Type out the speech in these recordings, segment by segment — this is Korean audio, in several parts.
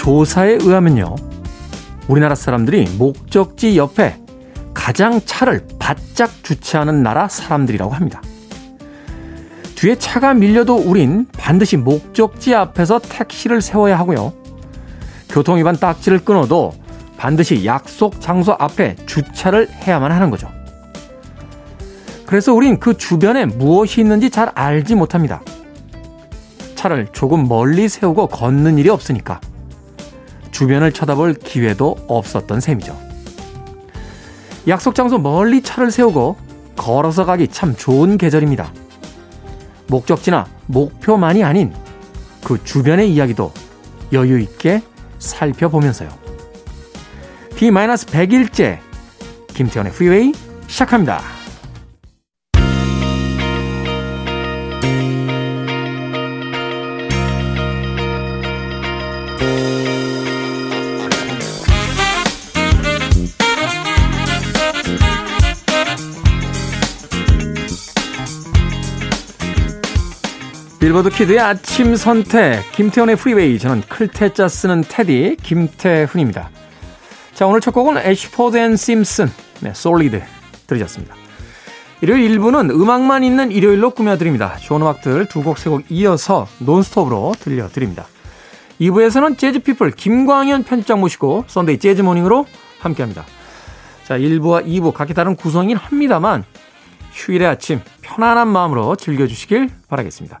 한 조사에 의하면요. 우리나라 사람들이 목적지 옆에 가장 차를 바짝 주차하는 나라 사람들이라고 합니다. 뒤에 차가 밀려도 우린 반드시 목적지 앞에서 택시를 세워야 하고요. 교통위반 딱지를 끊어도 반드시 약속 장소 앞에 주차를 해야만 하는 거죠. 그래서 우린 그 주변에 무엇이 있는지 잘 알지 못합니다. 차를 조금 멀리 세우고 걷는 일이 없으니까 주변을 쳐다볼 기회도 없었던 셈이죠. 약속 장소 멀리 차를 세우고 걸어서 가기 참 좋은 계절입니다. 목적지나 목표만이 아닌 그 주변의 이야기도 여유 있게 살펴보면서요. D-100일째 김태현의 프리웨이 시작합니다. 빌보드 kid의 아침 선택 김태훈의 프리웨이 저는 클 태자 쓰는 태디 김태훈입니다. 자 오늘 첫 곡은 애쉬포드 앤 심슨 네, Solid 들으셨습니다. 일요일 1부는 음악만 있는 일요일로 꾸며드립니다. 좋은 음악들 두 곡 세 곡 이어서 논스톱으로 들려드립니다. 2부에서는 재즈피플 김광현 편집장 모시고 Sunday Jazz Morning으로 함께합니다. 자 1부와 2부 각기 다른 구성이긴 합니다만 휴일의 아침 편안한 마음으로 즐겨주시길 바라겠습니다.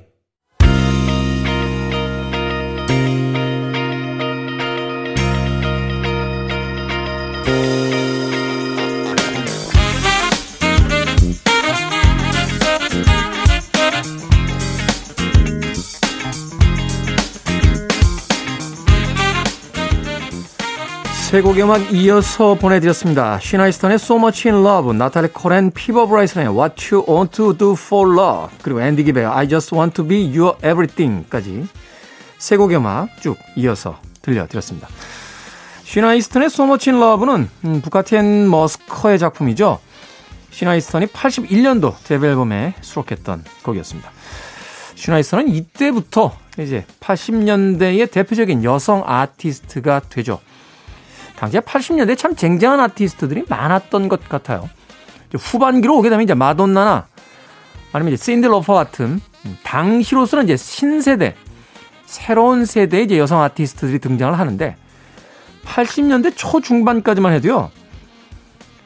세 곡의 음악 이어서 보내드렸습니다. 시나 이스턴의 So Much in Love, 나탈리 콜 앤 피보 브라이슨의 What You Won't Do for Love, 그리고 앤디 깁의 I Just Want to Be Your Everything까지 세 곡의 음악 쭉 이어서 들려드렸습니다. 시나 이스턴의 So Much in Love는 음, 부가티 앤 머스커의 작품이죠. 시나 이스턴이 81년도 데뷔 앨범에 수록했던 곡이었습니다. 시나 이스턴은 이때부터 이제 80년대의 대표적인 여성 아티스트가 되죠. 당시에 80년대 참 쟁쟁한 아티스트들이 많았던 것 같아요. 후반기로 오게 되면 이제 마돈나나 아니면 이제 신디 로퍼 같은 음, 당시로서는 이제 신세대, 새로운 세대의 이제 여성 아티스트들이 등장을 하는데 80년대 초중반까지만 해도요.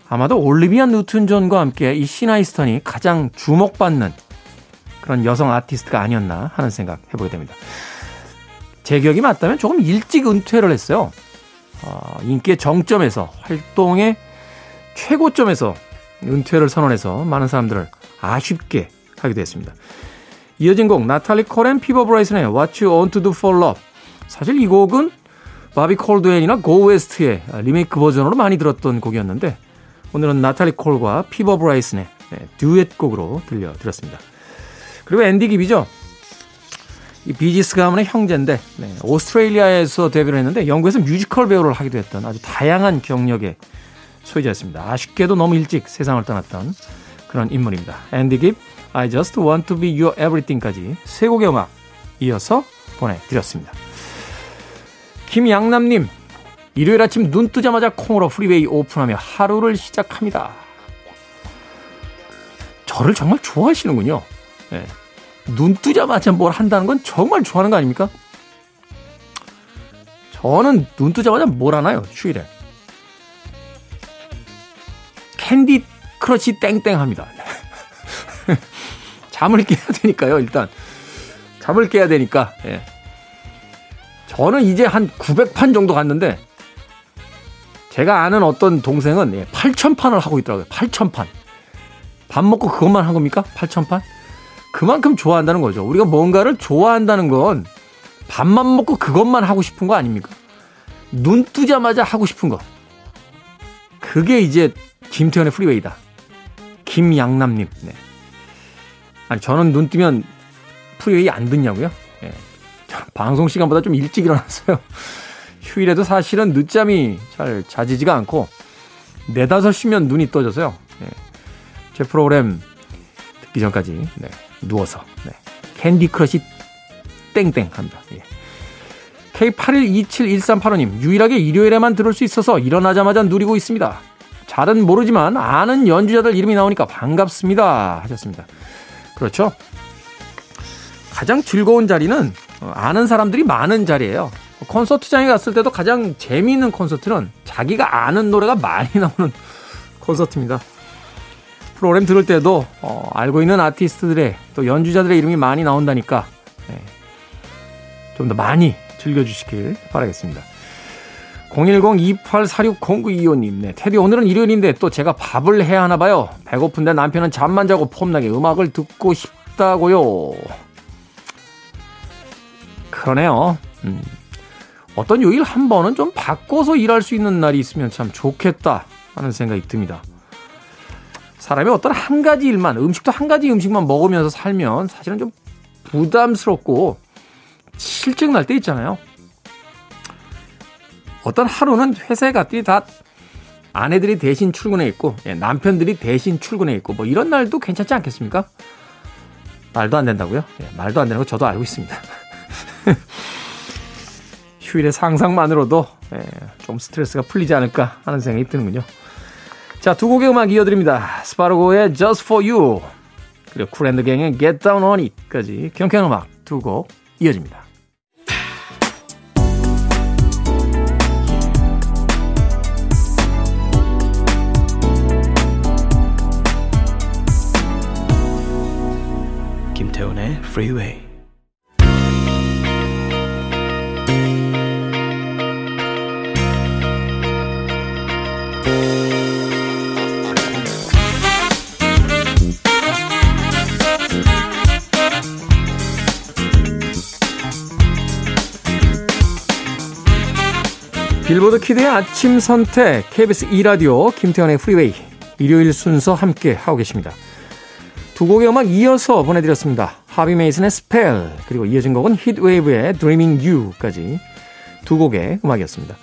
아마도 올리비아 뉴튼 존과 함께 이 시나 이스턴이 가장 주목받는 그런 여성 아티스트가 아니었나 하는 생각 해보게 됩니다. 제 기억이 맞다면 조금 일찍 은퇴를 했어요. 어, 인기의 정점에서 활동의 최고점에서 은퇴를 선언해서 많은 사람들을 아쉽게 하기도 했습니다. 이어진 곡 나탈리 콜 앤 피보 브라이슨의 What You Won't Do for Love 사실 이 곡은 바비 콜드웰이나 고 웨스트의 리메이크 버전으로 많이 들었던 곡이었는데 오늘은 나탈리 콜과 피보 브라이슨의 듀엣 곡으로 들려드렸습니다. 그리고 앤디 깁이죠. 이 비지스 가문의 형제인데 네, 오스트레일리아에서 데뷔를 했는데 영국에서 뮤지컬 배우를 하기도 했던 아주 다양한 경력의 소유자였습니다. 아쉽게도 너무 일찍 세상을 떠났던 그런 인물입니다. 앤디 깁, I Just Want to Be Your Everything까지 세 곡의 음악 이어서 보내드렸습니다. 김양남님, 일요일 아침 눈 뜨자마자 콩으로 프리웨이 오픈하며 하루를 시작합니다. 저를 정말 좋아하시는군요. 네. 눈 뜨자마자 뭘 한다는 건 정말 좋아하는 거 아닙니까? 저는 눈 뜨자마자 뭘 하나요? 휴일에. 캔디 크러쉬 땡땡 합니다. 잠을 깨야 되니까요, 일단. 잠을 깨야 되니까, 예. 저는 이제 한 900판 정도 갔는데, 제가 아는 어떤 동생은 예, 8,000판을 하고 있더라고요. 8,000판. 밥 먹고 그것만 한 겁니까? 8,000판? 그만큼 좋아한다는 거죠. 우리가 뭔가를 좋아한다는 건 밥만 먹고 그것만 하고 싶은 거 아닙니까? 눈 뜨자마자 하고 싶은 거. 그게 이제 김태훈의 프리웨이다. 김양남님. 네. 아니, 저는 눈 뜨면 프리웨이 안 듣냐고요? 예. 방송 시간보다 좀 일찍 일어났어요. 휴일에도 사실은 늦잠이 잘 자지지가 않고, 네다섯 시면 눈이 떠져서요. 예. 제 프로그램 듣기 전까지, 네. 누워서, 네. 캔디 크러쉬 땡땡 합니다. 예. K81271385님, 유일하게 일요일에만 들을 수 있어서 일어나자마자 누리고 있습니다. 잘은 모르지만 아는 연주자들 이름이 나오니까 반갑습니다. 하셨습니다. 그렇죠. 가장 즐거운 자리는 아는 사람들이 많은 자리예요. 콘서트장에 갔을 때도 가장 재미있는 콘서트는 자기가 아는 노래가 많이 나오는 콘서트입니다. 프로그램 들을 때도 어, 알고 있는 아티스트들의 또 연주자들의 이름이 많이 나온다니까 네. 좀더 많이 즐겨주시길 바라겠습니다. 010-2846-0925님, 네. 테디, 오늘은 일요일인데 또 제가 밥을 해야 하나 봐요. 배고픈데 남편은 잠만 자고 폼나게 음악을 듣고 싶다고요. 그러네요. 음. 어떤 요일 한 번은 좀 바꿔서 일할 수 있는 날이 있으면 참 좋겠다 하는 생각이 듭니다. 사람이 어떤 한 가지 일만, 음식도 한 가지 음식만 먹으면서 살면 사실은 좀 부담스럽고 실증 날 때 있잖아요. 어떤 하루는 회사에 갔더니 다 아내들이 대신 출근해 있고 예, 남편들이 대신 출근해 있고 뭐 이런 날도 괜찮지 않겠습니까? 말도 안 된다고요? 예, 말도 안 되는 거 저도 알고 있습니다. 휴일의 상상만으로도 예, 좀 스트레스가 풀리지 않을까 하는 생각이 드는군요. 자, 두 곡의 음악 이어드립니다. 스파르고의 Just For You 그리고 쿨앤드갱의 Get Down On It까지 경쾌한 음악 두 곡 이어집니다. 김태훈의 Freeway 빌보드 키드의 아침 선택 KBS 2라디오 김태현의 프리웨이 일요일 순서 함께 하고 계십니다. 두 곡의 음악 이어서 보내드렸습니다. 하비 메이슨의 Spell 그리고 이어진 곡은 히트웨이브의 Dreamin' You까지 두 곡의 음악이었습니다.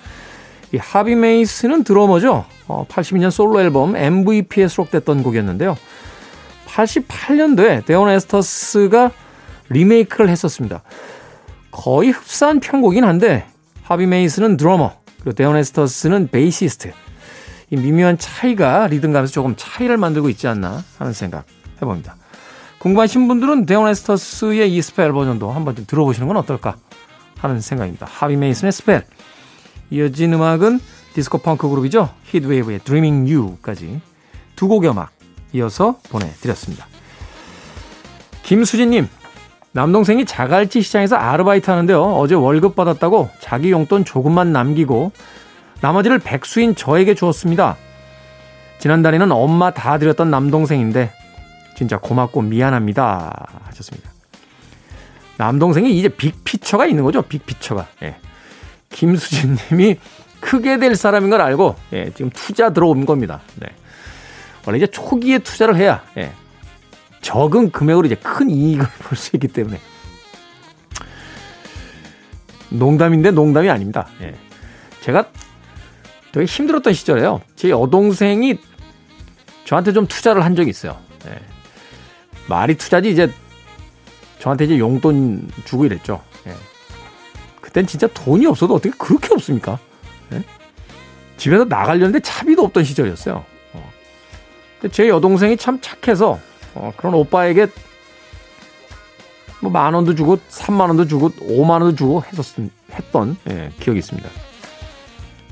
이 하비 메이슨은 드러머죠. 어, 82년 솔로 앨범 MVP에 수록됐던 곡이었는데요. 88년도에 데온 에스터스가 리메이크를 했었습니다. 거의 흡사한 편곡이긴 한데 하비 메이슨은 드러머 그리고 데온 에스터스는 베이시스트. 이 미묘한 차이가 리듬감에서 조금 차이를 만들고 있지 않나 하는 생각 해봅니다. 궁금하신 분들은 데온 에스터스의 이 Spell 버전도 한번 좀 들어보시는 건 어떨까 하는 생각입니다. 하비 메이슨의 Spell. 이어진 음악은 디스코 펑크 그룹이죠. 히트웨이브의 Dreaming You까지 두 곡의 음악 이어서 보내드렸습니다. 김수진님, 남동생이 자갈치 시장에서 아르바이트 하는데요. 어제 월급 받았다고 자기 용돈 조금만 남기고 나머지를 백수인 저에게 주었습니다. 지난달에는 엄마 다 드렸던 남동생인데 진짜 고맙고 미안합니다. 하셨습니다. 남동생이 이제 빅피처가 있는 거죠. 빅피처가. 예. 김수진 님이 크게 될 사람인 걸 알고 예, 지금 투자 들어온 겁니다. 네. 원래 이제 초기에 투자를 해야 예, 적은 금액으로 이제 큰 이익을 볼 수 있기 때문에 농담인데 농담이 아닙니다. 예. 제가 되게 힘들었던 시절에요. 제 여동생이 저한테 좀 투자를 한 적이 있어요. 예. 말이 투자지 이제 저한테 이제 용돈 주고 이랬죠. 예. 그땐 진짜 돈이 없어도 어떻게 그렇게 없습니까? 예? 집에서 나가려는데 차비도 없던 시절이었어요. 어. 근데 제 여동생이 참 착해서 어, 그런 오빠에게 뭐 만 원도 주고 3만 원도 주고 5만 원도 주고 했었 했던 예, 기억이 있습니다.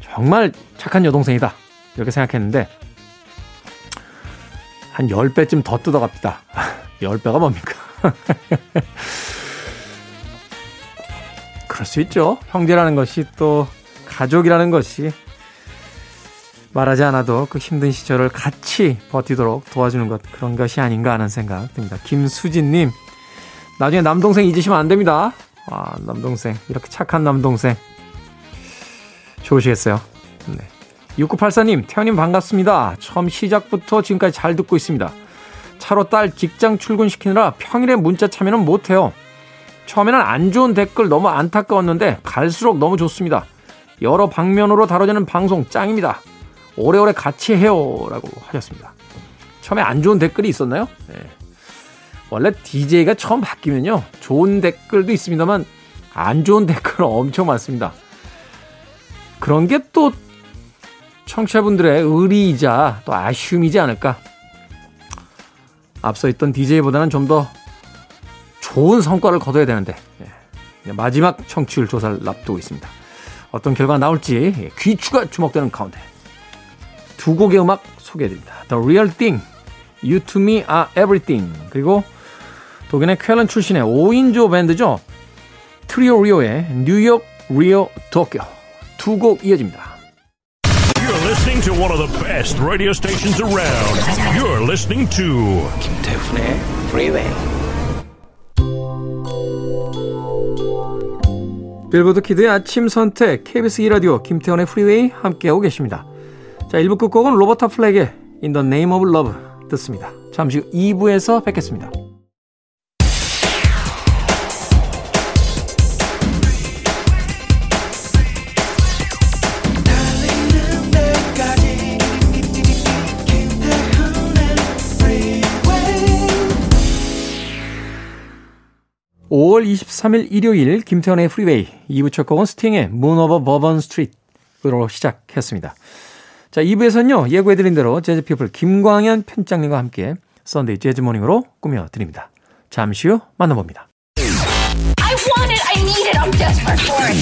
정말 착한 여동생이다 이렇게 생각했는데 한 10배쯤 더 뜯어갑니다. 10배가 뭡니까? 그럴 수 있죠. 형제라는 것이 또 가족이라는 것이 말하지 않아도 그 힘든 시절을 같이 버티도록 도와주는 것 그런 것이 아닌가 하는 생각 듭니다. 김수진님 나중에 남동생 잊으시면 안 됩니다. 아 남동생 이렇게 착한 남동생 좋으시겠어요. 네. 6984님 태현님 반갑습니다. 처음 시작부터 지금까지 잘 듣고 있습니다. 차로 딸 직장 출근시키느라 평일에 문자 참여는 못해요. 처음에는 안 좋은 댓글 너무 안타까웠는데 갈수록 너무 좋습니다. 여러 방면으로 다뤄지는 방송 짱입니다. 오래오래 같이 해요. 라고 하셨습니다. 처음에 안 좋은 댓글이 있었나요? 네. 원래 DJ가 처음 바뀌면요. 좋은 댓글도 있습니다만 안 좋은 댓글은 엄청 많습니다. 그런 게 또 청취자분들의 의리이자 또 아쉬움이지 않을까. 앞서 있던 DJ보다는 좀 더 좋은 성과를 거둬야 되는데 예. 마지막 청취율 조사를 앞두고 있습니다. 어떤 결과가 나올지 귀추가 주목되는 가운데 두 곡의 음악 소개해드립니다. The Real Thing, You To Me Are Everything 그리고 독일의 쾰른 출신의 5인조 밴드죠. 트리오 리오의 뉴욕, 리오, 도쿄 두 곡 이어집니다. You're listening to one of the best radio stations around. You're listening to 김태훈의 Freeway. 빌보드 키드의 아침 선택 KBS 2라디오 김태훈의 Freeway 함께하고 계십니다. 자, 1부 끝곡은 로버타 플랙의 In the Name of Love 듣습니다. 잠시 후 2부에서 뵙겠습니다. 달리는 데까지 김태훈의 Freeway 5월 23일 일요일 김태훈의 Freeway 2부 첫 곡은 스팅의 Moon over Bourbon Street으로 시작했습니다. 자, 2부에서는요, 예고해드린 대로 재즈피플 김광현 편집장님과 함께 Sunday Jazz Morning으로 꾸며드립니다. 잠시 후 만나봅니다. I want it. I need it. I'm desperate for it.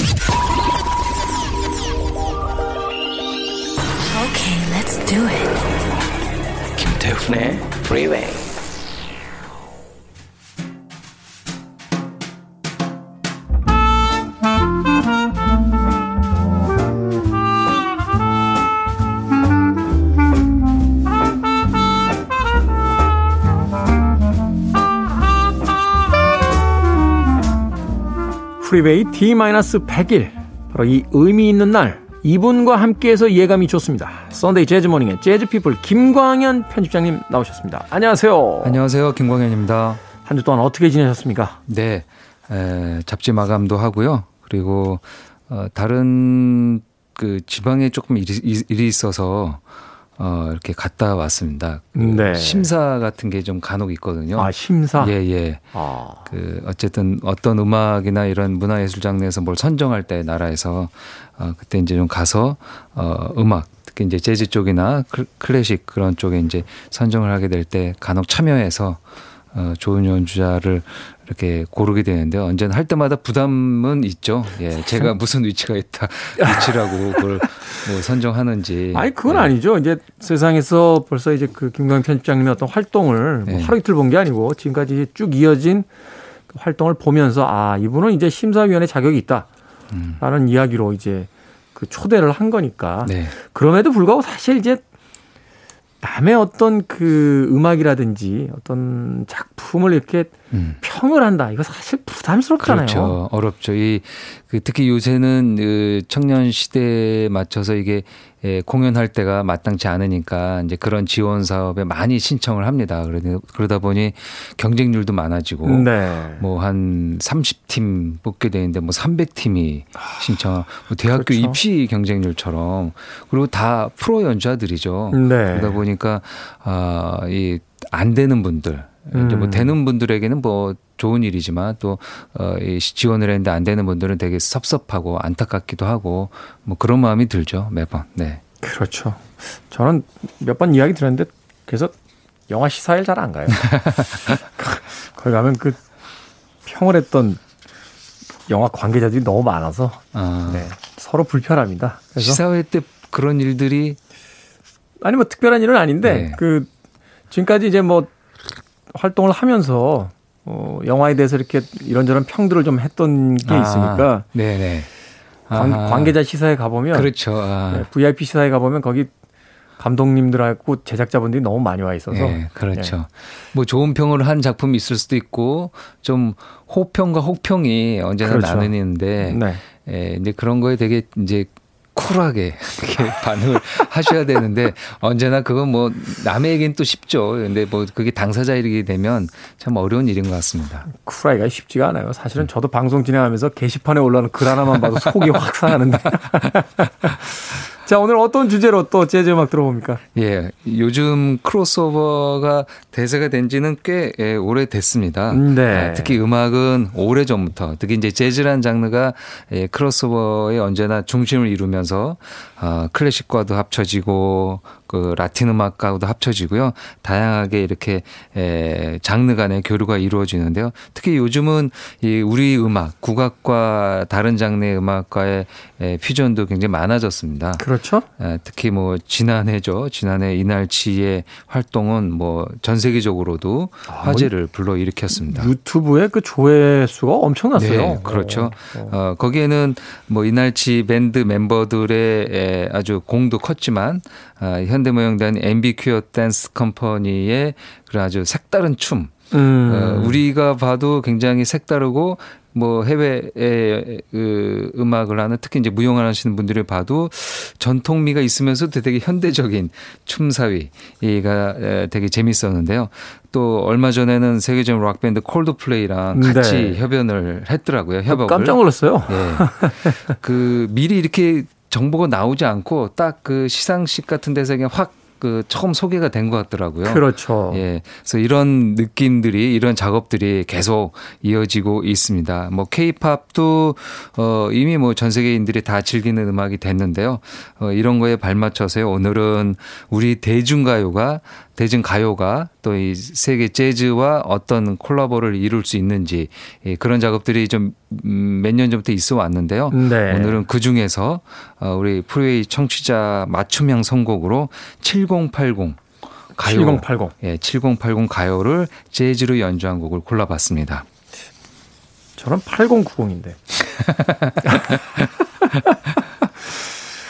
Okay, let's do it. 김태훈의 Freeway D-100일 바로 이 의미 있는 날 이분과 함께해서 예감이 좋습니다. Sunday Jazz Morning의 재즈피플 김광현 편집장님 나오셨습니다. 안녕하세요. 안녕하세요. 김광현입니다. 한 주 동안 어떻게 지내셨습니까? 네. 에, 잡지 마감도 하고요. 그리고 어, 다른 그 지방에 조금 일이, 일이 있어서 어, 이렇게 갔다 왔습니다. 그 네. 심사 같은 게 좀 간혹 있거든요. 아 심사. 예, 예. 아, 그 어쨌든 어떤 음악이나 이런 문화예술 장르에서 뭘 선정할 때 나라에서 어, 그때 이제 좀 가서 어, 음악 특히 이제 재즈 쪽이나 클- 클래식 그런 쪽에 이제 선정을 하게 될 때 간혹 참여해서 어, 좋은 연주자를 이렇게 고르게 되는데 언제나 할 때마다 부담은 있죠. 예, 제가 무슨 위치가 있다 위치라고 그걸 뭐 선정하는지. 아니 그건 네. 아니죠. 이제 세상에서 벌써 이제 그 김광현 편집장님의 어떤 활동을 뭐 네. 하루 이틀 본 게 아니고 지금까지 쭉 이어진 그 활동을 보면서 아 이분은 이제 심사위원회 자격이 있다라는 이야기로 이제 그 초대를 한 거니까 네. 그럼에도 불구하고 사실 이제 남의 어떤 그 음악이라든지 어떤 작품을 이렇게 음. 평을 한다. 이거 사실 부담스럽잖아요. 그렇죠. 어렵죠. 이, 그 특히 요새는 그 청년 시대에 맞춰서 이게 예, 공연할 때가 마땅치 않으니까 이제 그런 지원 사업에 많이 신청을 합니다. 그러다, 그러다 보니 경쟁률도 많아지고 네. 뭐한 30팀 뽑게 되는데 뭐 300팀이 신청, 뭐 대학교 그렇죠. 입시 경쟁률처럼 그리고 다 프로 연주자들이죠. 네. 그러다 보니까 아, 이 안 되는 분들 이제 뭐 음. 되는 분들에게는 뭐 좋은 일이지만 또 어, 이 지원을 했는데 안 되는 분들은 되게 섭섭하고 안타깝기도 하고 뭐 그런 마음이 들죠 매번. 네. 그렇죠. 저는 몇 번 이야기 들었는데 그래서 영화 시사일 잘 안 가요. 거기 가면 그 평을 했던 영화 관계자들이 너무 많아서 아, 네, 서로 불편합니다. 그래서 시사회 때 그런 일들이 아니 뭐 특별한 일은 아닌데 네. 그 지금까지 이제 뭐 활동을 하면서 어, 영화에 대해서 이렇게 이런저런 평들을 좀 했던 게 있으니까 아, 네네. 관, 아하. 관 계자 시사에 가보면 그렇죠. 아, 네, VIP 시사에 가보면 거기 감독님들하고 제작자분들이 너무 많이 와 있어서 네, 그렇죠. 뭐 좋은 평을 한 작품이 있을 수도 있고 좀 호평과 혹평이 언제나 그렇죠. 나뉘는데 네. 예, 이제 그런 거에 되게 이제 쿨하게 이렇게 반응을 하셔야 되는데 언제나 그건 뭐 남에겐 또 쉽죠. 근데 뭐 그게 당사자이게 되면 참 어려운 일인 것 같습니다. 쿨하기가 쉽지가 않아요. 사실은 저도 방송 진행하면서 게시판에 올라오는 글 하나만 봐도 속이 확 상하는데. 자, 오늘 어떤 주제로 또 재즈 음악 들어봅니까? 예, 요즘 크로스오버가 대세가 된 지는 꽤 예, 오래됐습니다. 네. 예, 특히 음악은 오래 전부터 특히 이제 재즈라는 장르가 예, 크로스오버에 언제나 중심을 이루면서 어, 클래식과도 합쳐지고 그 라틴 음악과도 합쳐지고요. 다양하게 이렇게 에, 장르 간의 교류가 이루어지는데요. 특히 요즘은 이 우리 음악, 국악과 다른 장르의 음악과의 에, 퓨전도 굉장히 많아졌습니다. 그렇죠. 에, 특히 뭐 지난해죠. 지난해 이날치의 활동은 뭐 전 세계적으로도 화제를 불러일으켰습니다. 유튜브에 그 조회수가 엄청났어요. 네, 그렇죠. 어, 거기에는 뭐 이날치 밴드 멤버들의 에, 아주 공도 컸지만 아, 현대무용단 MB 퀴어 댄스 컴퍼니의 그런 아주 색다른 춤. 음. 어, 우리가 봐도 굉장히 색다르고 뭐 해외의 그 음악을 하는 특히 이제 무용을 하시는 분들을 봐도 전통미가 있으면서도 되게 현대적인 춤사위가 에, 되게 재밌었는데요. 또 얼마 전에는 세계적인 락 밴드 콜드플레이랑 같이 네. 협연을 했더라고요. 협업을. 깜짝 놀랐어요. 예. 그 미리 이렇게 정보가 나오지 않고 딱 그 시상식 같은 데서 그냥 확그 처음 소개가 된 것 같더라고요. 그렇죠. 예. 그래서 이런 느낌들이 이런 작업들이 계속 이어지고 있습니다. 뭐 케이팝도 어 이미 뭐 전 세계인들이 다 즐기는 음악이 됐는데요. 어 이런 거에 발맞춰서 오늘은 우리 대중가요가 대중가요가 또 이 세계 재즈와 어떤 콜라보를 이룰 수 있는지 예, 그런 작업들이 좀 음, 몇년 전부터 있어 왔는데요. 네. 오늘은 그 중에서 어, 우리 프리웨이 청취자 맞춤형 선곡으로 7080 가요 7080. 예, 7080 가요를 재즈로 연주한 곡을 골라봤습니다. 저는 8090인데.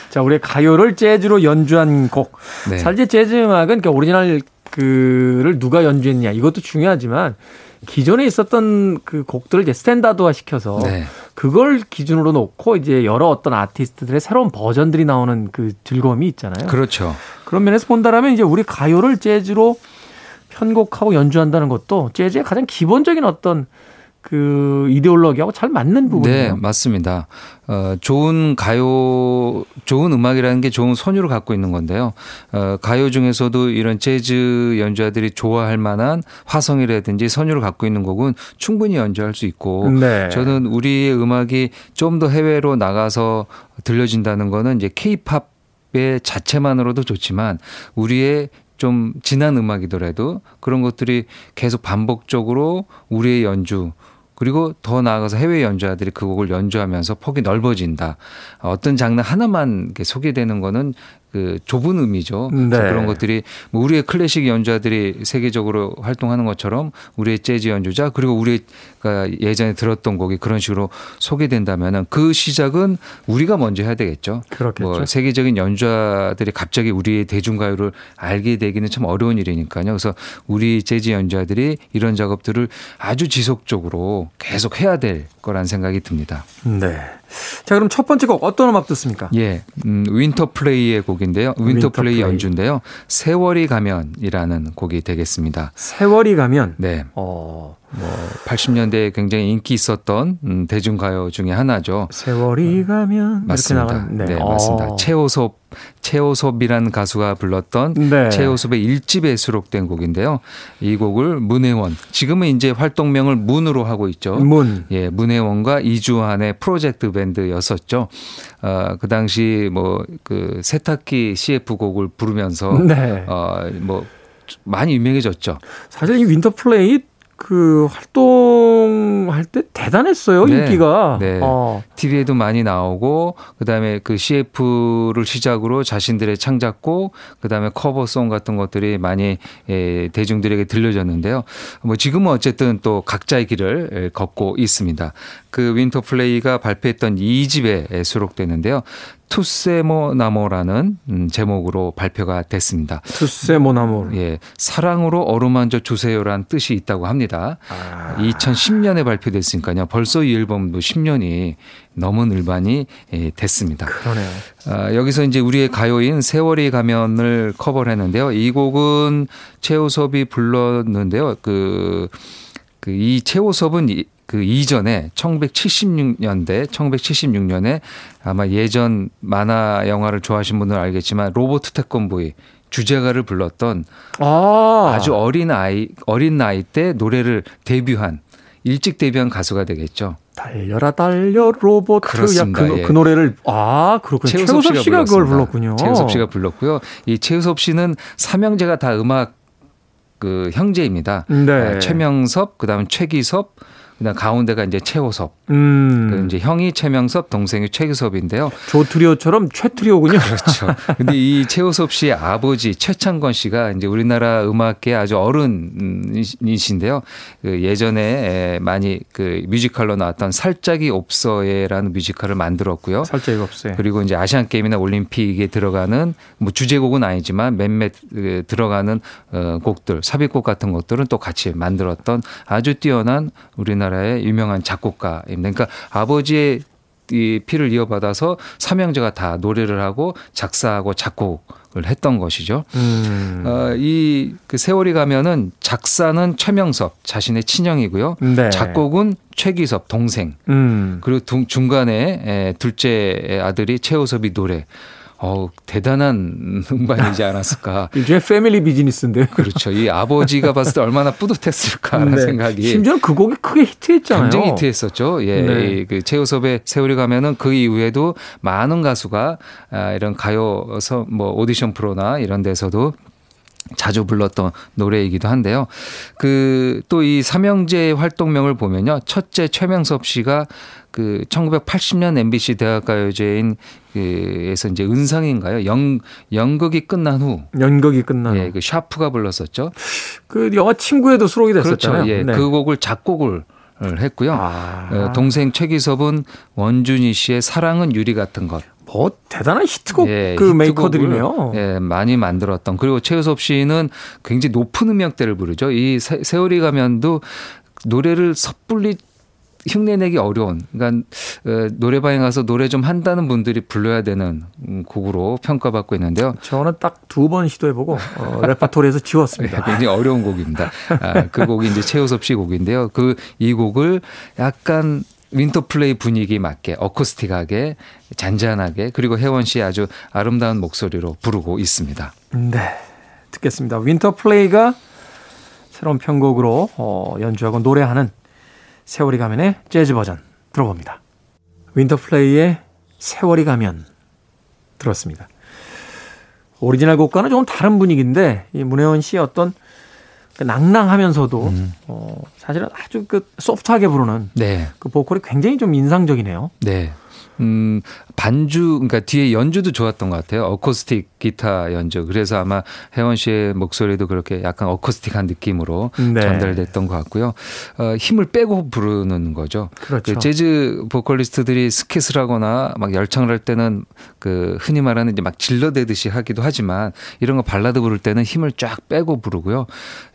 자, 우리의 가요를 재즈로 연주한 곡. 네. 사실 재즈 음악은 그러니까 오리지널 그를 누가 연주했냐 이것도 중요하지만 기존에 있었던 그 곡들을 이제 스탠다드화 시켜서 네. 그걸 기준으로 놓고 이제 여러 어떤 아티스트들의 새로운 버전들이 나오는 그 즐거움이 있잖아요. 그렇죠. 그런 면에서 본다라면 이제 우리 가요를 재즈로 편곡하고 연주한다는 것도 재즈의 가장 기본적인 어떤 그 이데올로기하고 잘 맞는 네, 부분이에요. 맞습니다. 어, 좋은 가요, 좋은 음악이라는 게 좋은 선율을 갖고 있는 건데요. 어, 가요 중에서도 이런 재즈 연주자들이 좋아할 만한 화성이라든지 선율을 갖고 있는 곡은 충분히 연주할 수 있고 네. 저는 우리의 음악이 좀 더 해외로 나가서 들려진다는 거는 이제 케이팝의 자체만으로도 좋지만 우리의 좀 진한 음악이더라도 그런 것들이 계속 반복적으로 우리의 연주 그리고 더 나아가서 해외 연주자들이 그 곡을 연주하면서 폭이 넓어진다. 어떤 장르 하나만 소개되는 거는 그 좁은 의미죠. 네. 그런 것들이 뭐 우리의 클래식 연주자들이 세계적으로 활동하는 것처럼 우리의 재즈 연주자 그리고 우리가 예전에 들었던 곡이 그런 식으로 소개된다면은 그 시작은 우리가 먼저 해야 되겠죠. 그렇겠죠. 뭐 세계적인 연주자들이 갑자기 우리의 대중가요를 알게 되기는 참 어려운 일이니까요. 그래서 우리 재즈 연주자들이 이런 작업들을 아주 지속적으로 계속 해야 될 거란 생각이 듭니다. 네. 자, 그럼 첫 번째 곡 어떤 음악 듣습니까? 예, 음, 윈터 플레이의 곡인데요. 윈터, 윈터 플레이. 연주인데요. 세월이 가면이라는 곡이 되겠습니다. 세월이 가면 네. 어, 뭐 80년대에 굉장히 인기 있었던 음, 대중가요 중에 하나죠. 세월이 가면 맞습니다. 나가는 네, 맞습니다. 어. 최호섭 최호섭이라는 가수가 불렀던 네. 최호섭의 일집에 수록된 곡인데요. 이 곡을 문혜원 지금은 이제 활동명을 문으로 하고 있죠. 문. 예, 문혜원과 이주환의 프로젝트 밴드였었죠. 어, 그 당시 뭐 그 세탁기 CF 곡을 부르면서 네. 어, 뭐 많이 유명해졌죠. 사실 이 윈터 플레이 그 활동할 때 대단했어요 네. 인기가. 네. 어. TV에도 많이 나오고 그다음에 그 CF를 시작으로 자신들의 창작곡 그다음에 cover song 같은 것들이 많이 예, 대중들에게 들려졌는데요. 뭐 지금은 어쨌든 또 각자의 길을 예, 걷고 있습니다. 그 윈터 플레이가 발표했던 2집에 수록되는데요. Touche mon amour라는 음, 제목으로 발표가 됐습니다. Touche mon amour. 예, 사랑으로 어루만져 주세요란 뜻이 있다고 합니다. 아. 2010년에 발표됐으니까요. 벌써 이 앨범도 10년이 넘은 음반이 예, 됐습니다. 그러네요. 아, 여기서 이제 우리의 가요인 세월이 가면을 커버를 했는데요. 이 곡은 최호섭이 불렀는데요. 그, 그이 최호섭은 이, 그 이전에 1976년대, 1976년에 아마 예전 만화 영화를 좋아하시는 분들은 알겠지만 로보트 태권보이 주제가를 불렀던 아. 아주 어린 아이, 어린 나이 때 노래를 데뷔한 일찍 데뷔한 가수가 되겠죠. 달려라 달려 로봇 그렇습니다. 야, 그, 예. 그 노래를 아 그렇군요. 최우섭 씨가, 그걸 불렀습니다. 불렀군요. 최우섭 씨가 불렀고요. 이 최우섭 씨는 삼형제가 다 음악 그 형제입니다. 네. 아, 최명섭, 그다음 최기섭, 그다음 가운데가 이제 최호섭. 음. 그 이제 형이 최명섭, 동생이 최기섭인데요. 조트리오처럼 최트리오군요. 그렇죠. 근데 이 최호섭 씨의 아버지 최창건 씨가 이제 우리나라 음악계 아주 어른이신데요. 그 예전에 많이 그 뮤지컬로 나왔던 살짝이 없어예라는 뮤지컬을 만들었고요. 살짝 없어요. 그리고 이제 아시안 게임이나 올림픽에 들어가는 뭐 주제곡은 아니지만 몇몇 그 들어가는 어 곡들 삽입곡 같은 것들은 또 같이 만들었던 아주 뛰어난 우리나라 의 유명한 작곡가입니다. 그러니까 아버지의 이 피를 이어받아서 삼형제가 다 노래를 하고 작사하고 작곡을 했던 것이죠. 음. 어, 이그 세월이 가면은 작사는 최명섭 자신의 친형이고요. 네. 작곡은 최기섭 동생. 음. 그리고 둥- 중간에 에, 둘째 아들이 최호섭이 노래. 어 대단한 음반이지 않았을까. 일종의 패밀리 비즈니스인데요. 그렇죠. 이 아버지가 봤을 때 얼마나 뿌듯했을까라는 네. 생각이 심지어 그 곡이 크게 히트했잖아요. 굉장히 히트했었죠. 예, 네. 이그 최호섭의 세월이 가면은 그 이후에도 많은 가수가 아, 이런 가요서 뭐 오디션 프로나 이런 데서도 자주 불렀던 노래이기도 한데요. 그 또 이 삼형제의 활동명을 보면요. 첫째 최명섭 씨가 그 1980년 MBC 대학가요제인 그에서 이제 은상인가요? 연 연극이 끝난 후 연극이 끝난 예, 후. 그 샤프가 불렀었죠. 그 영화 친구에도 수록이 됐었잖아요. 그렇죠. 예. 네. 그 곡을 작곡을 했고요. 아. 어, 동생 최기섭은 원준희 씨의 사랑은 유리 같은 것. 뭐 대단한 히트곡 예, 그 메이커들이네요. 예, 많이 만들었던. 그리고 최우섭 씨는 굉장히 높은 음역대를 부르죠. 이 세, 세월이 가면도 노래를 섣불리 흉내내기 어려운. 그러니까 어, 노래방에 가서 노래 좀 한다는 분들이 불러야 되는 음, 곡으로 평가받고 있는데요. 저는 딱 두 번 시도해보고 어, 레파토리에서 네, 지웠습니다. 굉장히 어려운 곡입니다. 아, 그 곡이 이제 최호섭 씨 곡인데요. 그 이 곡을 약간 윈터플레이 분위기 맞게 어쿠스틱하게 잔잔하게 그리고 혜원 씨의 아주 아름다운 목소리로 부르고 있습니다. 네, 듣겠습니다. 윈터플레이가 새로운 편곡으로 어, 연주하고 노래하는 세월이 가면의 재즈 버전 들어봅니다. 윈터플레이의 세월이 가면 들었습니다. 오리지널 곡과는 조금 다른 분위기인데 이 문혜원 씨의 어떤 그 낭낭하면서도 어, 사실은 아주 그 소프트하게 부르는 네. 그 보컬이 굉장히 좀 인상적이네요. 네. 음, 반주, 그러니까 뒤에 연주도 좋았던 것 같아요. 어쿠스틱 기타 연주. 그래서 아마 혜원 씨의 목소리도 그렇게 약간 어쿠스틱한 느낌으로 네. 전달됐던 것 같고요. 어, 힘을 빼고 부르는 거죠. 그렇죠. 그 재즈 보컬리스트들이 스킷을 하거나 막 열창을 할 때는 그 흔히 말하는 이제 막 질러대듯이 하기도 하지만 이런 거 발라드 부를 때는 힘을 쫙 빼고 부르고요.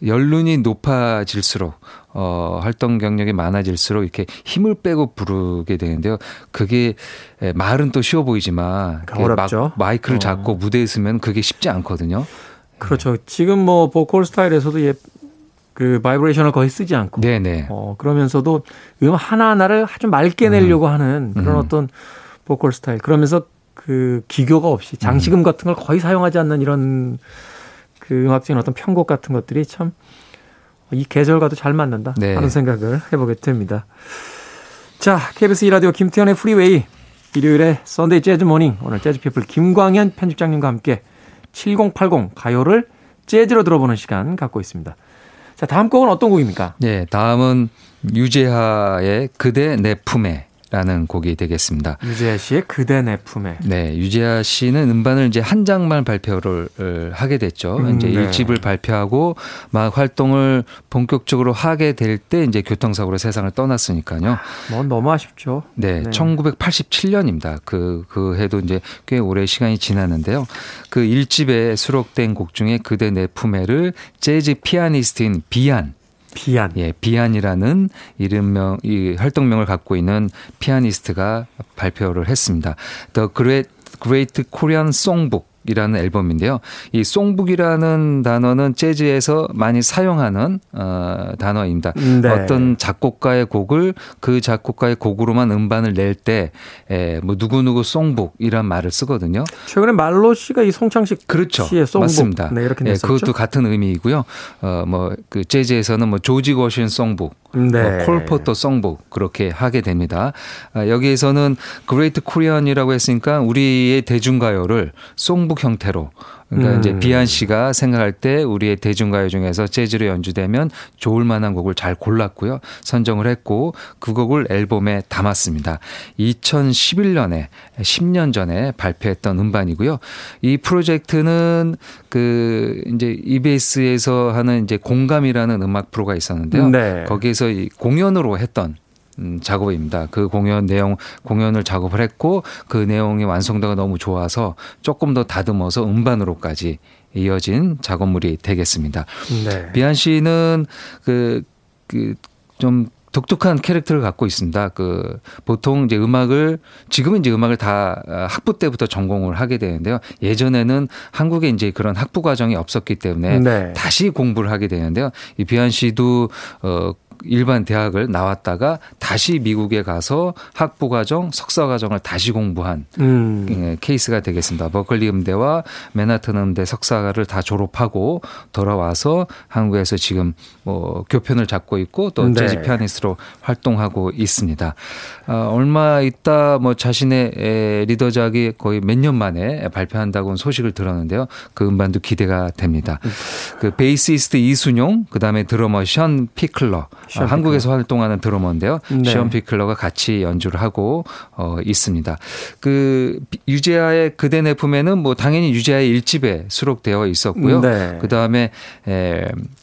연륜이 높아질수록 어, 활동 경력이 많아질수록 이렇게 힘을 빼고 부르게 되는데요. 그게 에, 말은 또 쉬워 보이지만 어렵죠. 막 마이크를 어. 잡고 무대에 서면 그게 쉽지 않거든요. 그렇죠. 지금 뭐 보컬 스타일에서도 예, 그 바이브레이션을 거의 쓰지 않고 네네. 어, 그러면서도 음 하나하나를 아주 맑게 내려고 하는 그런 음. 어떤 보컬 스타일. 그러면서 그 기교가 없이 장식음 같은 걸 거의 사용하지 않는 이런 그 음악적인 어떤 편곡 같은 것들이 참 이 계절과도 잘 맞는다 네. 하는 생각을 해보게 됩니다. 자, KBS 2라디오 김태훈의 Freeway 일요일에 Sunday Jazz Morning 오늘 재즈피플 김광현 편집장님과 함께 7080 가요를 재즈로 들어보는 시간 갖고 있습니다. 자, 다음 곡은 어떤 곡입니까? 네, 다음은 유재하의 그대 내 품에 라는 곡이 되겠습니다. 유재하 씨의 그대 내 품에. 네, 유재하 씨는 음반을 이제 한 장만 발표를 어, 하게 됐죠. 음, 이제 네. 일집을 발표하고 막 활동을 본격적으로 하게 될 때 이제 교통사고로 세상을 떠났으니까요. 뭐 너무 아쉽죠. 네, 1987년입니다. 그, 그 해도 이제 꽤 오래 시간이 지났는데요. 그 일집에 수록된 곡 중에 그대 내 품에를 재즈 피아니스트인 비안 비안. 예, 비안이라는 이름명, 이 활동명을 갖고 있는 피아니스트가 발표를 했습니다. The Great, Great Korean Songbook. 이라는 앨범인데요. 이 송북이라는 단어는 재즈에서 많이 사용하는 어, 단어입니다. 네. 어떤 작곡가의 곡을 그 작곡가의 곡으로만 음반을 낼 때, 에, 뭐 누구누구 songbook이란 말을 쓰거든요. 최근에 말로 씨가 이 송창식 그렇죠. 씨의 songbook. 맞습니다. 네, 이렇게 예, 냈었죠. 그것도 같은 의미이고요. 어, 뭐, 그 재즈에서는 뭐 조지 거슈윈 songbook, 네. 뭐 콜 포터 songbook 그렇게 하게 됩니다. 아, 여기에서는 Great Korean이라고 했으니까 우리의 대중가요를 songbook 형태로 그러니까 음. 이제 비안 씨가 생각할 때 우리의 대중가요 중에서 재즈로 연주되면 좋을 만한 곡을 잘 골랐고요. 선정을 했고 그 곡을 앨범에 담았습니다. 2011년에 10년 전에 발표했던 음반이고요. 이 프로젝트는 그 이제 EBS에서 하는 이제 공감이라는 음악 프로가 있었는데요. 네. 거기에서 이 공연으로 했던 음, 작업입니다. 그 공연 내용 공연을 작업을 했고 그 내용이 완성도가 너무 좋아서 조금 더 다듬어서 음반으로까지 이어진 작업물이 되겠습니다. 네. 비안 씨는 그그좀 독특한 캐릭터를 갖고 있습니다. 그 보통 이제 음악을 지금은 이제 음악을 다 아, 학부 때부터 전공을 하게 되는데요. 예전에는 한국에 이제 그런 학부 과정이 없었기 때문에 네. 다시 공부를 하게 되는데요. 이 비안 씨도 어 일반 대학을 나왔다가 다시 미국에 가서 학부 과정, 석사 과정을 다시 공부한 음. 예, 케이스가 되겠습니다. 버클리 음대와 맨하튼 음대 석사를 다 졸업하고 돌아와서 한국에서 지금 뭐 교편을 잡고 있고 또 네. 재즈 피아니스트로 활동하고 있습니다. 아, 얼마 있다 뭐 자신의 에, 리더작이 거의 몇 년 만에 발표한다고 소식을 들었는데요. 그 음반도 기대가 됩니다. 그 베이시스트 이순용, 그다음에 드러머 션 피클러, 션 아, 한국에서 활동하는 드러머인데요. 네. 션 피클러가 같이 연주를 하고 어, 있습니다. 그 유재하의 그대 내 품에는 뭐 당연히 유재하의 일집에 수록되어 있었고요. 네. 그 다음에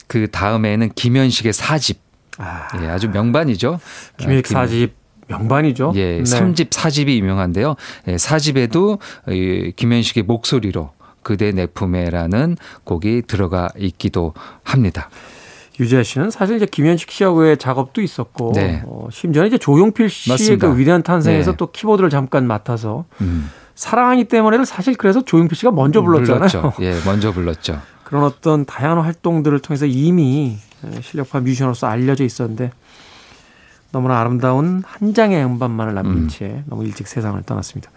그 다음에는 김현식의 사집, 아, 예, 아주 명반이죠. 김익 아, 김- 사집 명반이죠. 예, 네. 삼집사집이 유명한데요. 예, 사집에도 이 김현식의 목소리로 그대 내 품에라는 곡이 들어가 있기도 합니다. 유재하 씨는 사실 이제 김현식 씨하고의 작업도 있었고 네. 어, 심지어 이제 조용필 씨의 맞습니다. 그 위대한 탄생에서 네. 또 키보드를 잠깐 맡아서 음, 사랑하기 때문에를 사실 그래서 조용필 씨가 먼저 불렀잖아요. 불렀죠. 예, 먼저 불렀죠. 그런 어떤 다양한 활동들을 통해서 이미 실력파 뮤지션으로서 알려져 있었는데 너무나 아름다운 한 장의 음반만을 남긴 음. 채 너무 일찍 세상을 떠났습니다.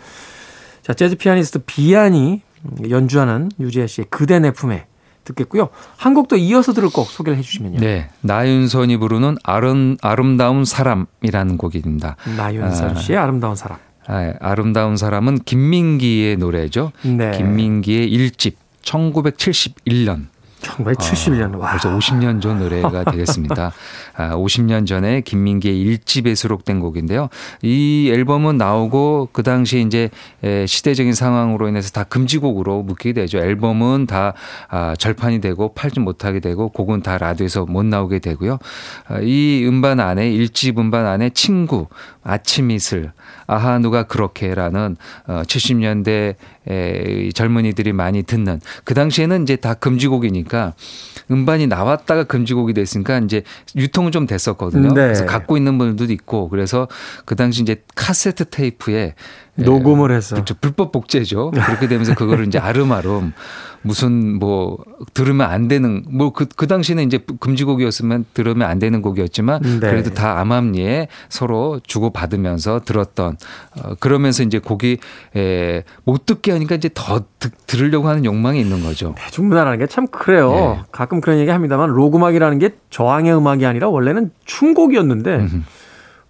자, 재즈 피아니스트 비안이 연주하는 유재하 씨의 그대 내 품에 듣겠고요. 한 곡도 이어서 들을 곡 소개를 해주시면요. 네, 나윤선이 부르는 아름, 아름다운 사람이라는 곡입니다. 나윤선 아. 씨의 아 름다운 사람. 아, 아름다운 사람은 김민기의 노래죠. 네. 김민기의 일집 1971년. 1971년. 와. 벌써 50년 전 노래가 되겠습니다. 아, 50년 전에 김민기의 일집에 수록된 곡인데요. 이 앨범은 나오고 그 당시 이제 에, 시대적인 상황으로 인해서 다 금지곡으로 묶이게 되죠. 앨범은 다 아, 절판이 되고 팔지 못하게 되고 곡은 다 라디오에서 못 나오게 되고요. 아, 이 음반 안에 일집 음반 안에 친구, 아침 이슬, 아하 누가 그렇게라는 어, 70년대 에, 젊은이들이 많이 듣는 그 당시에는 이제 다 금지곡이니까 음반이 나왔다가 금지곡이 됐으니까 이제 유통은 좀 됐었거든요. 네. 그래서 갖고 있는 분들도 있고 그래서 그 당시 이제 카세트 테이프에 녹음을 해서. 그렇죠. 불법 복제죠. 그렇게 되면서 그거를 이제 아름아름 무슨 뭐 들으면 안 되는 뭐그그 당시는 이제 금지곡이었으면 들으면 안 되는 곡이었지만 네. 그래도 다 암암리에 서로 주고 받으면서 들었던 어 그러면서 이제 곡이 에, 못 듣게 하니까 이제 더 듣, 들으려고 하는 욕망이 있는 거죠. 대중문화라는 게 참 그래요. 네. 가끔 그런 얘기 합니다만 로그음악이라는 게 저항의 음악이 아니라 원래는 춤곡이었는데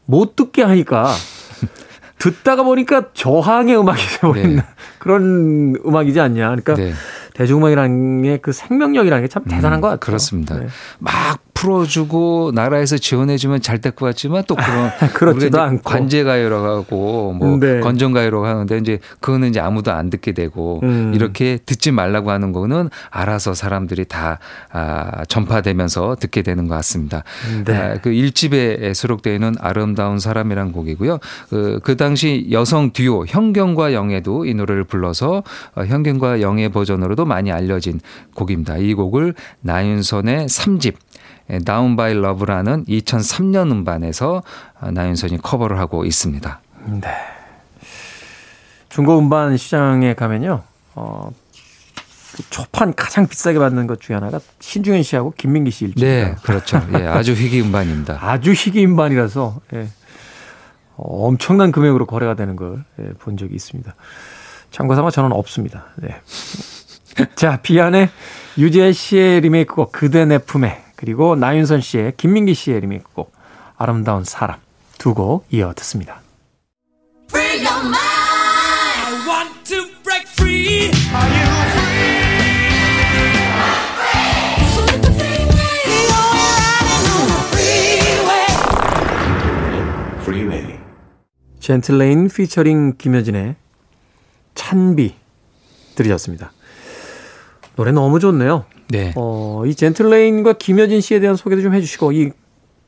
못 듣게 하니까 듣다가 보니까 저항의 음악이 되어버린 네. 그런 음악이지 않냐. 그러니까 네. 대중음악이라는 게 그 생명력이라는 게 참 대단한 것 같아요. 그렇습니다. 네. 막 풀어주고 나라에서 지원해주면 잘 될 것 같지만 또 그런 그렇지도 않고. 관제가요라고 하고 뭐 네. 건전가요라고 하는데 이제 그거는 이제 아무도 안 듣게 되고 음. 이렇게 듣지 말라고 하는 거는 알아서 사람들이 다 아, 전파되면서 듣게 되는 것 같습니다. 네. 아, 그 1집에 수록되어 있는 아름다운 사람이란 곡이고요. 그, 그 당시 여성 듀오 현경과 영애도 이 노래를 불러서 어, 현경과 영애 버전으로도 많이 알려진 곡입니다. 이 곡을 나윤선의 3집 Down by Love라는 2003년 음반에서 어, 나윤선이 커버를 하고 있습니다. 네. 중고 음반 시장에 가면요. 어, 그 초판 가장 비싸게 받는 것 중에 하나가 신중현 씨하고 김민기 씨 일집. 네, 그렇죠. 예, 아주 희귀 음반입니다. 아주 희귀 음반이라서 예. 어, 엄청난 금액으로 거래가 되는 걸본 적이 있습니다. 참고 삼아 저는 없습니다. 네. 자, 비안의 유재 씨의 리메이크곡 그대 내 품에 그리고 나윤선 씨의 김민기 씨의 리메이크곡 아름다운 사람 두 곡 이어 듣습니다. Free your mind. I want to break free. Are you 젠틀레인 피처링 김여진의 찬비 들으셨습니다. 노래 너무 좋네요. 네. 어, 이 젠틀레인과 김여진 씨에 대한 소개도 좀 해주시고 이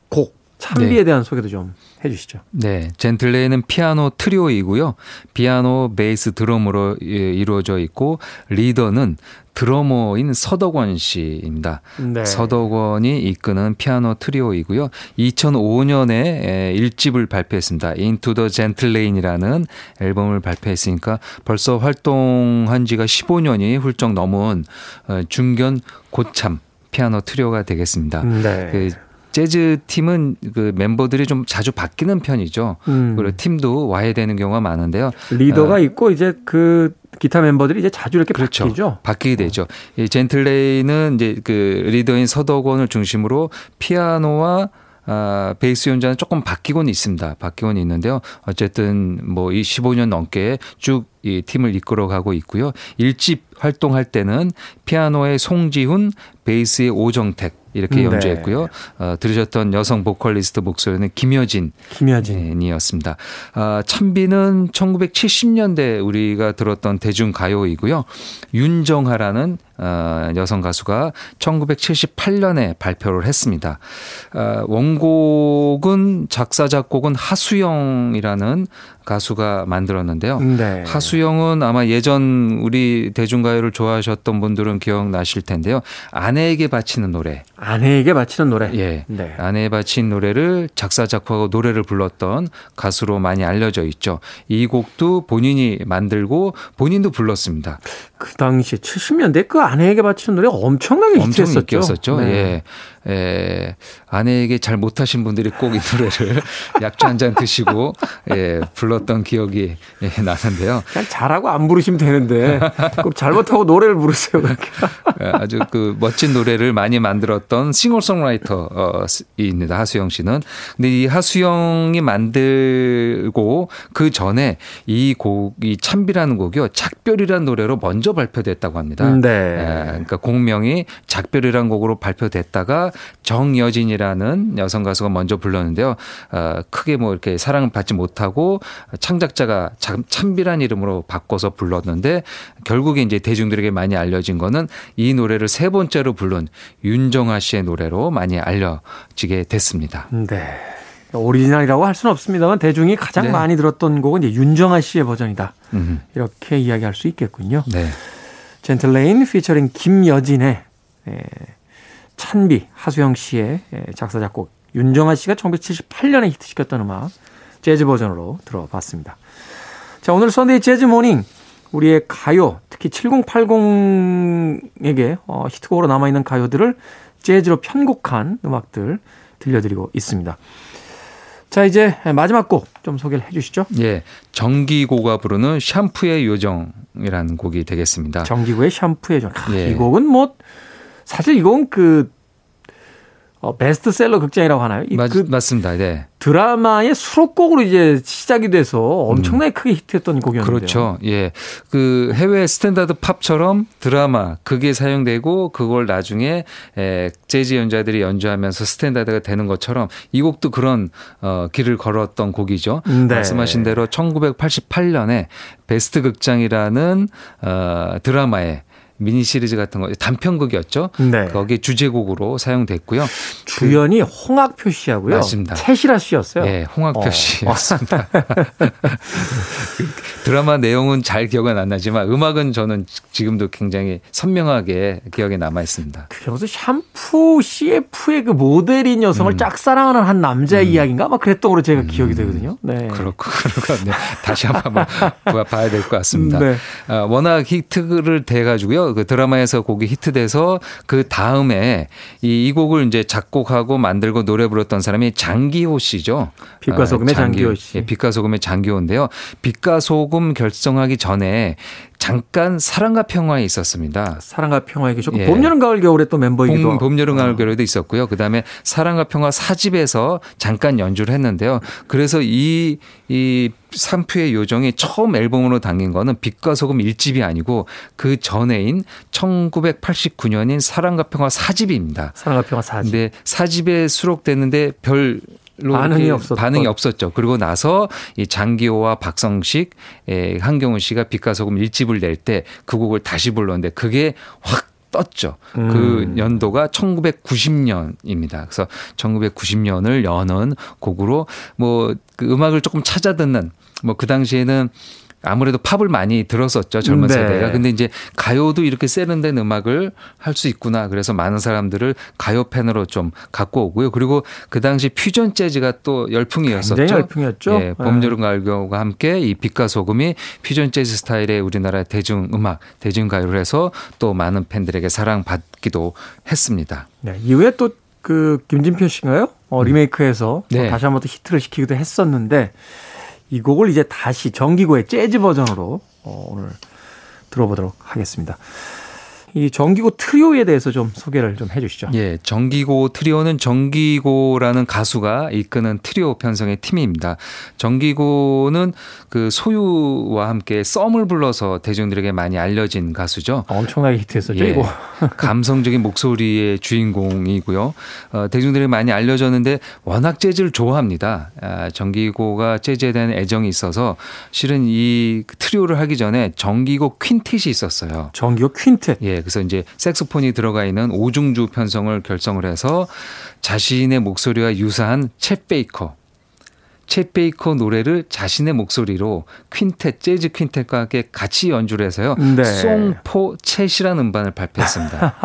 곡 찬비에 네. 대한 소개도 좀 해주시죠. 네, 젠틀레인은 피아노 트리오이고요. 피아노, 베이스, 드럼으로 예, 이루어져 있고 리더는 드러머인 서덕원 씨입니다. 네. 서덕원이 이끄는 피아노 트리오이고요. 2005년에 1집을 발표했습니다. Into the Gentle Rain이라는 앨범을 발표했으니까 벌써 활동한 지가 15년이 훌쩍 넘은 어, 중견 고참 피아노 트리오가 되겠습니다. 네. 그 재즈 팀은 그 멤버들이 좀 자주 바뀌는 편이죠. 음. 그리고 팀도 와해되는 경우가 많은데요. 리더가 어, 있고 이제 그 기타 멤버들이 이제 자주 이렇게 그렇죠. 바뀌죠. 바뀌게 되죠. 이 젠틀레인은 이제 그 리더인 서덕원을 중심으로 피아노와 아, 베이스 연주는 조금 바뀌고는 있습니다. 바뀌고는 있는데요. 어쨌든 뭐 이 15년 넘게 쭉 이 팀을 이끌어가고 있고요. 일집 활동할 때는 피아노의 송지훈, 베이스의 오정택 이렇게 네. 연주했고요. 어, 들으셨던 여성 보컬리스트 목소리는 김여진 김여진. 이었습니다. 아, 찬비는 1970년대 우리가 들었던 대중 가요이고요. 윤정하라는 어, 여성 가수가 1978년에 발표를 했습니다. 아, 원곡은 작사 작곡은 하수영이라는 가수가 만들었는데요. 네. 하수영은 아마 예전 우리 대중가요를 좋아하셨던 분들은 기억나실 텐데요. 아내에게 바치는 노래. 아내에게 바치는 노래. 예. 네. 아내에 바친 노래를 작사 작곡하고 노래를 불렀던 가수로 많이 알려져 있죠. 이 곡도 본인이 만들고 본인도 불렀습니다. 그 당시에 70년대 그 아내에게 바치는 노래 엄청나게 엄청 히트했었죠. 인기였었죠. 네. 예. 예. 아내에게 잘 못하신 분들이 꼭 이 노래를 약주 한 잔 드시고 예, 불렀던 기억이 예, 나는데요. 그냥 잘하고 안 부르시면 되는데 꼭 잘못하고 노래를 부르세요. 예, 아주 그 멋진 노래를 많이 만들었 던 싱어송라이터입니다. 하수영 씨는. 근데 이 하수영이 만들고 그 전에 이 곡이 참비라는 곡이요. 작별이라는 노래로 먼저 발표됐다고 합니다. 네. 예, 그러니까 곡명이 작별이라는 곡으로 발표됐다가 정여진이라는 여성 가수가 먼저 불렀는데요. 어, 크게 뭐 이렇게 사랑을 받지 못하고 창작자가 참- 참비란 이름으로 바꿔서 불렀는데 결국에 이제 대중들에게 많이 알려진 거는 이 노래를 세 번째로 부른 윤정아 씨의 노래로 많이 알려지게 됐습니다. 네. 오리지널이라고 할 수는 없습니다만 대중이 가장 네. 많이 들었던 곡은 이제 윤정아 씨의 버전이다. 음, 이렇게 이야기할 수 있겠군요. 네. 젠틀레인 피처링 김여진의 에, 찬비 하수영 씨의 에, 작사 작곡 윤정아 씨가 1978년에 히트시켰던 음악 재즈 버전으로 들어봤습니다. 자 오늘 Sunday Jazz Morning 우리의 가요 특히 7080에게 어, 히트곡으로 남아있는 가요들을 재즈로 편곡한 음악들 들려드리고 있습니다. 자 이제 마지막 곡 좀 소개를 해 주시죠. 예. 정기고가 부르는 샴푸의 요정이라는 곡이 되겠습니다. 정기고의 샴푸의 요정. 아, 예. 이 곡은 뭐 사실 이 곡은 그 어, 베스트셀러 극장이라고 하나요? 이 맞, 그 맞습니다. 네. 드라마의 수록곡으로 이제 시작이 돼서 엄청나게 크게 히트했던 곡이었는데요. 음. 그렇죠. 예. 그 해외 스탠다드 팝처럼 드라마, 그게 사용되고 그걸 나중에 에, 재즈 연주자들이 연주하면서 스탠다드가 되는 것처럼 이 곡도 그런 어, 길을 걸었던 곡이죠. 네. 말씀하신 대로 1988년에 베스트 극장이라는 어, 드라마에 미니 시리즈 같은 거 단편극이었죠. 네. 거기 주제곡으로 사용됐고요. 주연이 홍학표 씨하고요. 맞습니다. 채시라 씨였어요. 예, 홍학표 어. 씨였습니다. 그 드라마 내용은 잘 기억은 안 나지만 음악은 저는 지금도 굉장히 선명하게 기억에 남아 있습니다. 무슨 샴푸 CF의 그 모델인 여성을 음. 짝사랑하는 한 남자의 이야기인가? 막 그랬던 걸로 제가 기억이 되거든요. 네. 그렇고 그렇고 네. 다시 한번 봐- 봐야 될 것 같습니다. 네. 아, 워낙 히트를 돼가지고요. 그 드라마에서 곡이 히트돼서 그 다음에 이, 이 곡을 이제 작곡하고 만들고 노래 불렀던 사람이 장기호 씨죠. 빛과 소금의 장기호 씨. 예, 빛과 소금의 장기호인데요. 빛과 소금 결성하기 전에 잠깐 사랑과 평화에 있었습니다. 사랑과 평화에 계셨고 예. 봄, 여름, 가을, 겨울에 또 멤버이기도 봄. 봄, 여름, 가을, 겨울에도 있었고요. 그 다음에 사랑과 평화 사집에서 잠깐 연주를 했는데요. 그래서 이, 이 산푸의 요정이 처음 앨범으로 당긴 거는 빛과 소금 1집이 아니고 그 전해인 1989년인 사랑과 평화 사집입니다. 사랑과 평화 사지. 근데 사집에 수록됐는데 별 반응이 없었던. 반응이 없었죠. 그리고 나서 이 장기호와 박성식, 에, 한경훈 씨가 빛과 소금 1집을 낼 때 그 곡을 다시 불렀는데 그게 확 그 음. 연도가 1990년입니다. 그래서 1990년을 여는 곡으로 뭐 그 음악을 조금 찾아 듣는 뭐 그 당시에는 아무래도 팝을 많이 들었었죠 젊은 네. 세대가 근데 이제 가요도 이렇게 세련된 음악을 할 수 있구나 그래서 많은 사람들을 가요 팬으로 좀 갖고 오고요 그리고 그 당시 퓨전 재즈가 또 열풍이었었죠 열풍이었죠. 예, 봄 여름 가을 겨울과 함께 이 빛과 소금이 퓨전 재즈 스타일의 우리나라 대중 음악 대중 가요를 해서 또 많은 팬들에게 사랑받기도 했습니다 네, 이후에 또 그 김진표 씨가요? 어, 리메이크해서 또 네. 다시 한번 또 히트를 시키기도 했었는데 이 곡을 이제 다시 정기고의 재즈 버전으로 어, 오늘 들어보도록 하겠습니다. 이 정기고 트리오에 대해서 좀 소개를 좀 해주시죠. 예, 정기고 트리오는 정기고라는 가수가 이끄는 트리오 편성의 팀입니다. 정기고는 그 소유와 함께 썸을 불러서 대중들에게 많이 알려진 가수죠. 엄청나게 히트했었죠. 예, 감성적인 목소리의 주인공이고요. 어, 대중들이 많이 알려졌는데 워낙 재즈를 좋아합니다. 아, 정기고가 재즈에 대한 애정이 있어서 실은 이 트리오를 하기 전에 정기고 퀸텟이 있었어요. 정기고 퀸텟. 예, 그래서 이제 색소폰이 들어가 있는 오중주 편성을 결성을 해서 자신의 목소리와 유사한 쳇 베이커, 쳇 베이커 노래를 자신의 목소리로 퀸텟, 재즈 퀸텟과 함께 같이 연주를 해서요. 네. Song for Chet이라는 음반을 발표했습니다.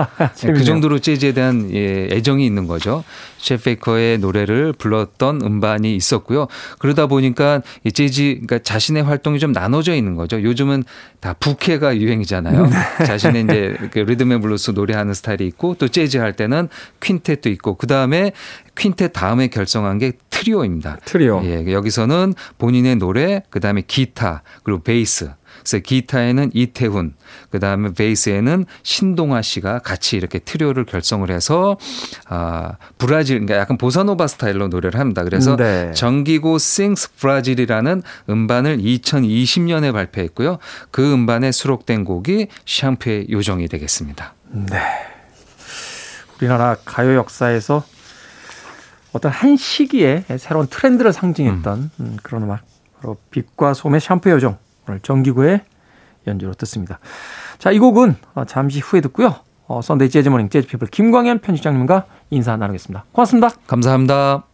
예, 그. 정도로 재즈에 대한 예, 애정이 있는 거죠. 쳇 베이커의 노래를 불렀던 음반이 있었고요. 그러다 보니까 이 재즈, 그러니까 자신의 활동이 좀 나눠져 있는 거죠. 요즘은 다 부캐가 유행이잖아요. 네. 자신의 이제 그 리듬 앤 블루스 노래하는 스타일이 있고 또 재즈 할 때는 퀸텟도 있고 그 다음에 퀸텟 다음에 결성한 게 트리오입니다. 트리오. 예, 여기서는 본인의 노래, 그 다음에 기타, 그리고 베이스. 그래서 기타에는 이태훈, 그 다음에 베이스에는 신동아 씨가 같이 이렇게 트리오를 결성을 해서 아 브라질, 그러니까 약간 보사노바 스타일로 노래를 합니다. 그래서 네. 정기고 Sings Brazil이라는 음반을 2020년에 발표했고요. 그 음반에 수록된 곡이 샴푸의 요정이 되겠습니다. 네. 우리나라 가요 역사에서 어떤 한 시기에 새로운 트렌드를 상징했던 음, 그런 음악. 바로 빛과 소금의 샴푸 요정. 오늘 정기고의 연주로 듣습니다. 자, 이 곡은 어, 잠시 후에 듣고요. 어, Sunday Jazz Morning 재즈피플 김광현 편집장님과 인사 나누겠습니다. 고맙습니다. 감사합니다.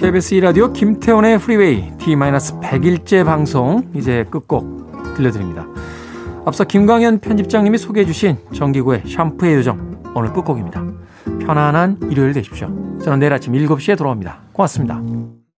KBS 2라디오 김태훈의 프리웨이 D-100일째 방송 이제 끝곡 들려드립니다. 앞서 김광현 편집장님이 소개해 주신 정기구의 샴푸의 요정 오늘 끝곡입니다. 편안한 일요일 되십시오. 저는 내일 아침 7시에 돌아옵니다. 고맙습니다.